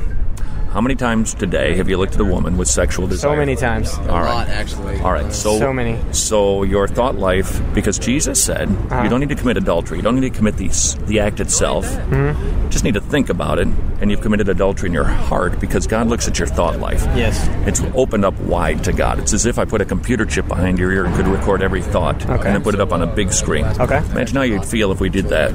How many times today have you looked at a woman with sexual desire? So many times. All right. actually. All right. So So many. So your thought life, because Jesus said Uh-huh. you don't need to commit adultery. You don't need to commit the the act itself. Mm-hmm. Just need to think about it, and you've committed adultery in your heart because God looks at your thought life. Yes. It's opened up wide to God. It's as if I put a computer chip behind your ear and could record every thought, and then put it up on a big screen. Okay. Imagine how you'd feel if we did that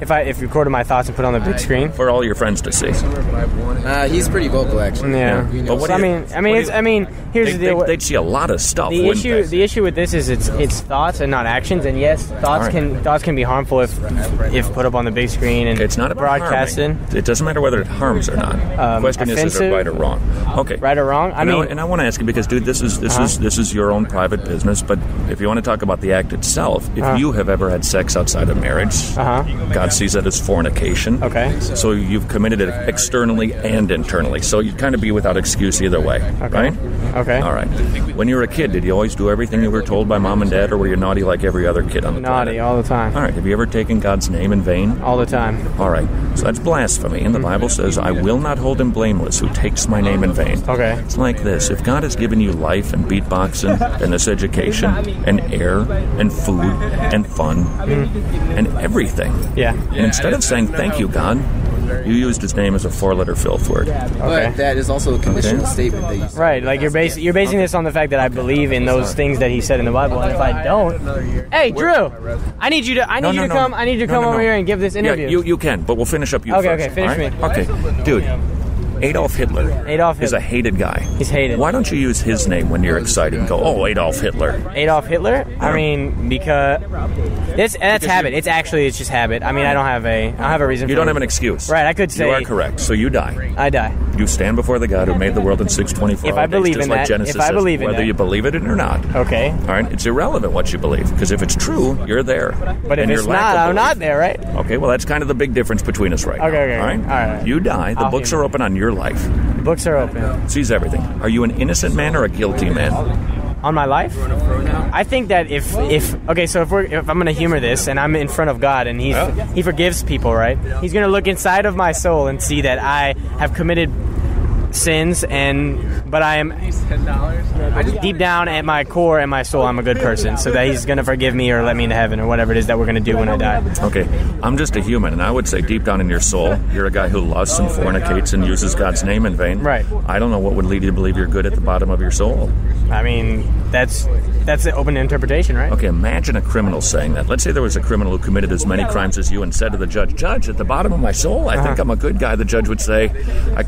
If I if recorded my thoughts and put it on the big screen. for all your friends to see. Uh, he's pretty vocal, actually. Yeah. But what So, I mean, I mean, it's, you- I mean, here's They, the deal. would they'd see a lot of stuff. the issue they? the issue with this is it's it's thoughts and not actions and yes thoughts All right. can thoughts can be harmful if if put up on the big screen and It's not broadcasted harming. It doesn't matter whether it harms or not. the Um, question is, is it right or wrong? Okay. right or wrong i and mean I, and I want to ask you because, dude, this is this Uh-huh. is this is your own private business. But if you want to talk about the act itself, if Uh-huh. you have ever had sex outside of marriage, Uh-huh. God sees that as fornication. Okay. So you've committed it externally and internally. So you'd kind of be without excuse either way, right? Okay. All right. When you were a kid, did you always do everything you were told by mom and dad, or were you naughty like every other kid on the naughty planet? all the time All right. Have you ever taken God's name in vain? all the time All right. So that's blasphemy. And the mm-hmm. Bible says, I will not hold him blameless who takes my name in vain. Okay. It's like this if God has given you life and beatboxing and this education and air and food and fun mm-hmm. and everything, yeah and instead of saying thank you, God, you used his name as a four letter filth word. Okay. But that is also a conditional Okay. statement that you Right, like you're basing you're basing this on the fact that I believe in those things that he said in the Bible, and if I don't, hey Drew, I need you to I need No, you to no. come I need you to No, come no, over here and give this interview. Yeah, you, you can, but we'll finish up you Okay, first. okay, finish me. Okay. Dude, Adolf Hitler Adolf is a hated guy. He's hated. Why don't you use his name when you're excited and go, oh, Adolf Hitler? Adolf Hitler. I mean, because it's that's habit. It's actually it's just habit. I mean, I don't have a I don't have a reason. You for don't it. have an excuse. Right, I could say You are correct. So you die. I die. You stand before the God who made the world in 624 If I believe just in like that- Genesis if I says, believe in whether that. you believe it or not. Okay. All right, it's irrelevant what you believe because if it's true, you're there. But if And your it's lack not, of I'm belief- not there, right? Okay, well that's kind of the big difference between us right Okay, now. okay, all right, all right. You die. The I'll books hear are open on your life. Books are open Sees everything. Are you an innocent man or a guilty man? on my life. I think that if if okay, so if we're if I'm gonna humor this and I'm in front of God and he's he forgives people, right? He's gonna look inside of my soul and see that I have committed sins and but I am deep down at my core and my soul I'm a good person so that he's gonna forgive me or let me into heaven or whatever it is that we're gonna do when I die. Okay, I'm just a human, and I would say deep down in your soul, you're a guy who lusts and fornicates and uses God's name in vain. Right. I don't know what would lead you to believe you're good at the bottom of your soul. I mean that's that's an open interpretation, right? Okay, imagine a criminal saying that. Let's say there was a criminal who committed as many crimes as you and said to the judge, Judge, at the bottom of my soul, I think uh-huh. I'm a good guy. The judge would say, I,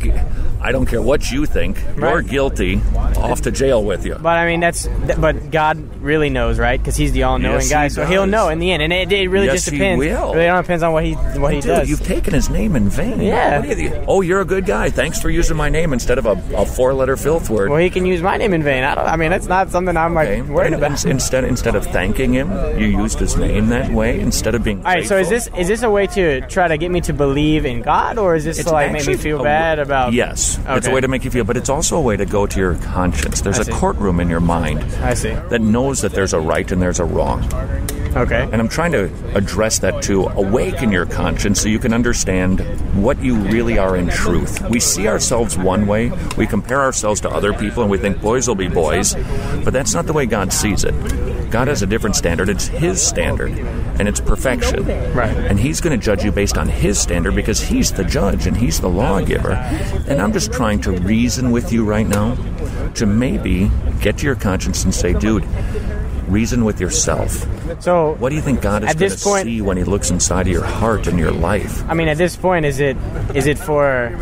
I don't care what you think. You're Right. Guilty. Off to jail with you. But I mean, that's but God really knows, right? Because He's the all-knowing Yes, guy, he so He'll know in the end. And it, it really Yes, just he depends. will. Really, all depends on what he what he Dude, does. you've taken his name in vain. Yeah. You? Oh, you're a good guy. Thanks for using my name instead of a, a four-letter filth word. well, He can use my name in vain. I don't. I mean, that's not something I'm like Okay, worried but about. instead instead of thanking him, you used his name that way instead of being. All right. So is this is this a way to try to get me to believe in God, or is this It's to like make me feel a bad about? Yes, it's a way to make you feel, but it's also a way to go to your conscience. There's a courtroom in your mind I see. that knows that there's a right and there's a wrong. Okay. And I'm trying to address that to awaken your conscience so you can understand what you really are in truth. We see ourselves one way, we compare ourselves to other people, and we think boys will be boys, but that's not the way God sees it. God has a different standard. It's His standard, and it's perfection. Right. And He's going to judge you based on His standard because He's the judge and He's the lawgiver. And I'm just trying to reason with you right now to maybe get to your conscience and say, dude, reason with yourself. So What do you think God is going to point- see when He looks inside of your heart and your life? I mean, at this point, is it is it for?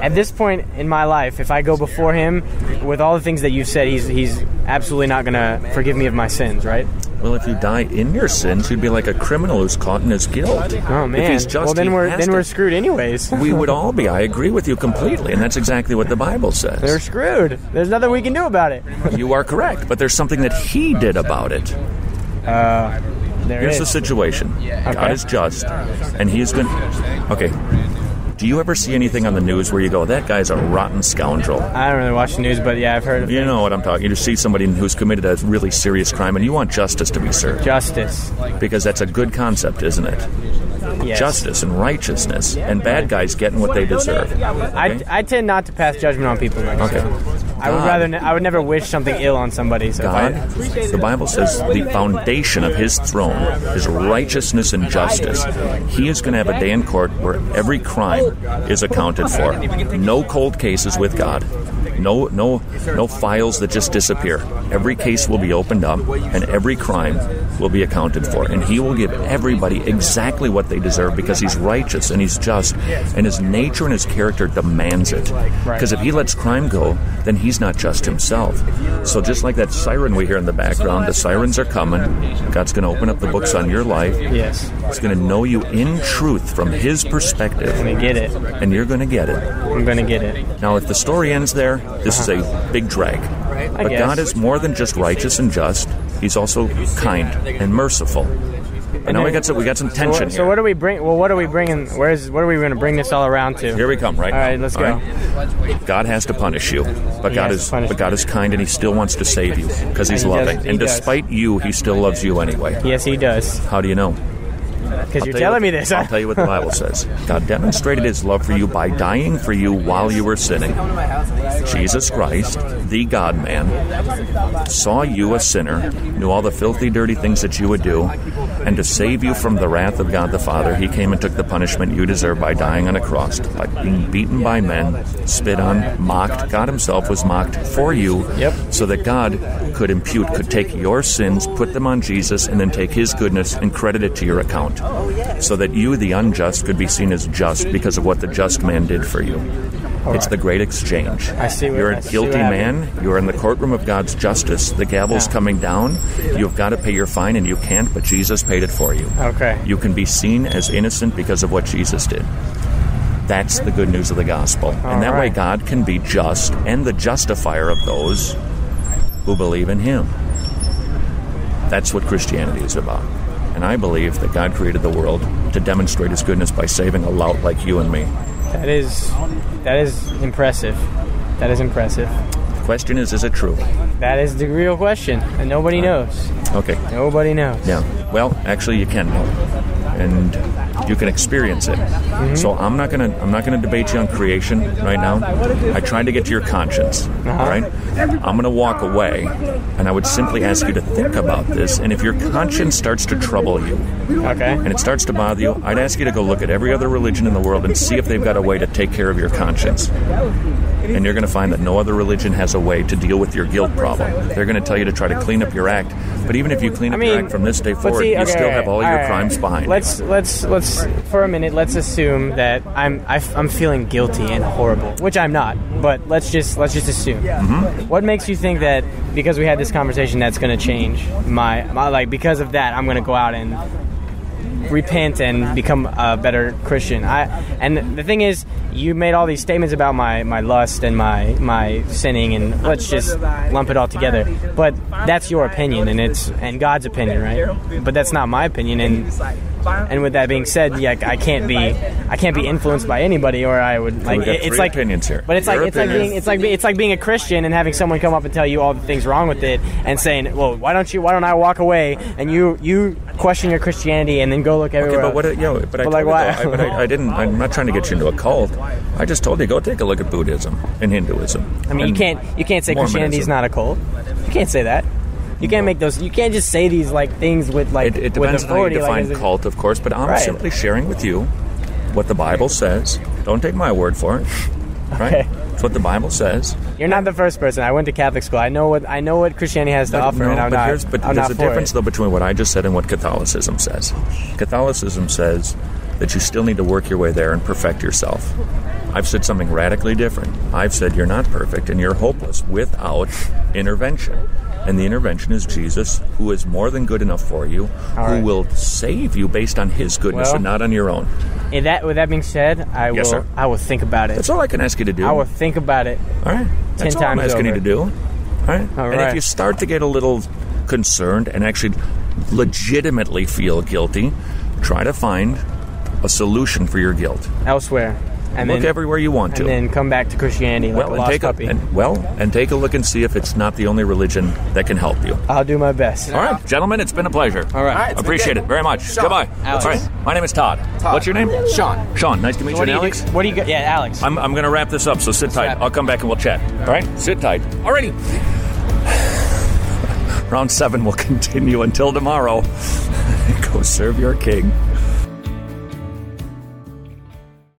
At this point in my life, if I go before Him with all the things that you've said, He's He's absolutely not going to forgive me of my sins, right? Well, if you die in your sins, you'd be like a criminal who's caught in his guilt. Oh If man. he's just, well, then we're then to- we're screwed anyways. we would all be. I agree with you completely, and that's exactly what the Bible says. They're screwed. There's nothing we can do about it. you are correct, but there's something that He did about it. Uh, there Here's is. the situation. God is just, and He is going. Okay. Do you ever see anything on the news where you go, "That guy's a rotten scoundrel"? I don't really watch the news, but yeah, I've heard of You know what I'm talking. You just see somebody who's committed a really serious crime, and you want justice to be served justice. because that's a good concept, isn't it? Yes. justice and righteousness, and bad guys getting what they deserve. I, I tend not to pass judgment on people. Though, Okay. so I would rather ne- I would never wish something ill on somebody. So God, I, the Bible says the foundation of his throne is righteousness and justice. He is going to have a day in court where every crime is accounted for. No cold cases with God. No, no, no files that just disappear. Every case will be opened up, and every crime will be accounted for. And He will give everybody exactly what they deserve because He's righteous and He's just, and His nature and His character demands it. Because if He lets crime go, then He's not just Himself. So just like that siren we hear in the background, the sirens are coming. God's going to open up the books on your life. Yes. He's going to know you in truth from His perspective. I'm gonna get it. And you're going to get it. I'm gonna get it. Now, if the story ends there, this is a big drag. But. God is more than just righteous and just. He's also kind and merciful. And now we got some, we got some tension what- so what are we bring? Well, what are we bringing? Where's what are we going to bring this all around to? Here we come, right? All now. let's All go. right? God has to punish you, but He God is but God is kind and He still wants to save you because He's And he does- loving. he and does. despite you, He still loves you anyway. Yes, He does. How do you know? Because you're tell you telling what- me this. I'll tell you what the Bible says. God demonstrated His love for you by dying for you while you were sinning. Jesus Christ, the God man, saw you a sinner, knew all the filthy, dirty things that you would do, and to save you from the wrath of God the Father, He came and took the punishment you deserve by dying on a cross, by being beaten by men, spit on, mocked. God Himself was mocked for you, Yep. so that God could impute, could take your sins, put them on Jesus, and then take His goodness and credit it to your account, oh, so that you, the unjust, could be seen as just because of what the just man did for you. It's the great exchange. I see what- You're I a see guilty man. You are in the courtroom of God's justice. The gavel's Yeah. coming down. You've got to pay your fine, and you can't, but Jesus paid it for you. Okay. You can be seen as innocent because of what Jesus did. That's the good news of the gospel. and that way. God can be just and the justifier of those who believe in Him. That's what Christianity is about. And I believe that God created the world to demonstrate His goodness by saving a lout like you and me. That is that is impressive. That is impressive. The question is, is it true? That is the real question, and nobody knows. Okay. Nobody knows. Yeah. Well, actually, you can know, and you can experience it. Mm-hmm. So I'm not gonna I'm not gonna debate you on creation right now. I tried to get to your conscience. Uh-huh. All right. I'm gonna walk away, and I would simply ask you to think about this. And if your conscience starts to trouble you, Okay. and it starts to bother you, I'd ask you to go look at every other religion in the world and see if they've got a way to take care of your conscience. And you're going to find that no other religion has a way to deal with your guilt problem. They're going to tell you to try to clean up your act, but even if you clean I up your act from this day forward, see, you still have all your right. crimes behind. Let's let's let's for a minute. Let's assume that I'm I, am i am feeling guilty and horrible, which I'm not. But let's just let's just assume. Mm-hmm. What makes you think that because we had this conversation that's going to change my, my like because of that I'm going to go out and repent and become a better Christian. I and the thing is, you made all these statements about my, my lust and my my sinning, and let's just lump it all together. But that's your opinion, and it's and God's opinion, right? But that's not my opinion, and and with that being said, yeah, I can't be I can't be influenced by anybody, or I would like we it- it's like opinions here. But it's Your like it's like being it's like it's like being a Christian and having someone come up and tell you all the things wrong with it, and saying, "Well, why don't you? Why don't I walk away?" And you you question your Christianity and then go look Okay, everywhere. but what? else. You know, but I But, told like, why- though, I, but I, I didn't. I'm not trying to get you into a cult. I just told you go take a look at Buddhism and Hinduism. I mean, you can't you can't say Christianity is not a cult. You can't say that. You can't make those. You can't just say these like things with like It, it depends on how you authority. like, define cult, of course, but I'm Right. simply sharing with you what the Bible says. Don't take my word for it. Right? Okay. It's what the Bible says. You're not the first person. I went to Catholic school. I know what I know what Christianity has to But offer, no, and I'm but not. here's, but I'm there's a difference it. though between what I just said and what Catholicism says. Catholicism says that you still need to work your way there and perfect yourself. I've said something radically different. I've said you're not perfect and you're hopeless without intervention. And the intervention is Jesus, who is more than good enough for you, All who right. will save you based on His goodness Well- and not on your own. And that with that being said, I Yes, will sir. I will think about it. That's all I can ask you to do. I will think about it. All right. ten That's all times I'm asking over. you to do. All right. All and if you start to get a little concerned and actually legitimately feel guilty, try to find a solution for your guilt. Elsewhere. And look then, everywhere you want to. and then come back to Christianity like well, a and lost take puppy. a and, well, and take a look and see if it's not the only religion that can help you. I'll do my best. All right, gentlemen, it's been a pleasure. All right. All right, it's been appreciate it very much. Sean. Goodbye. Alex. All right, my name is Todd. Todd. What's your name? Sean. Sean. Nice to meet So you, do Alex. do- what do you got? Yeah, Alex. I'm, I'm going to wrap this up, so sit tight. I'll come back and we'll chat. All right, sit tight. Alrighty. Round seven will continue until tomorrow. Go serve your king.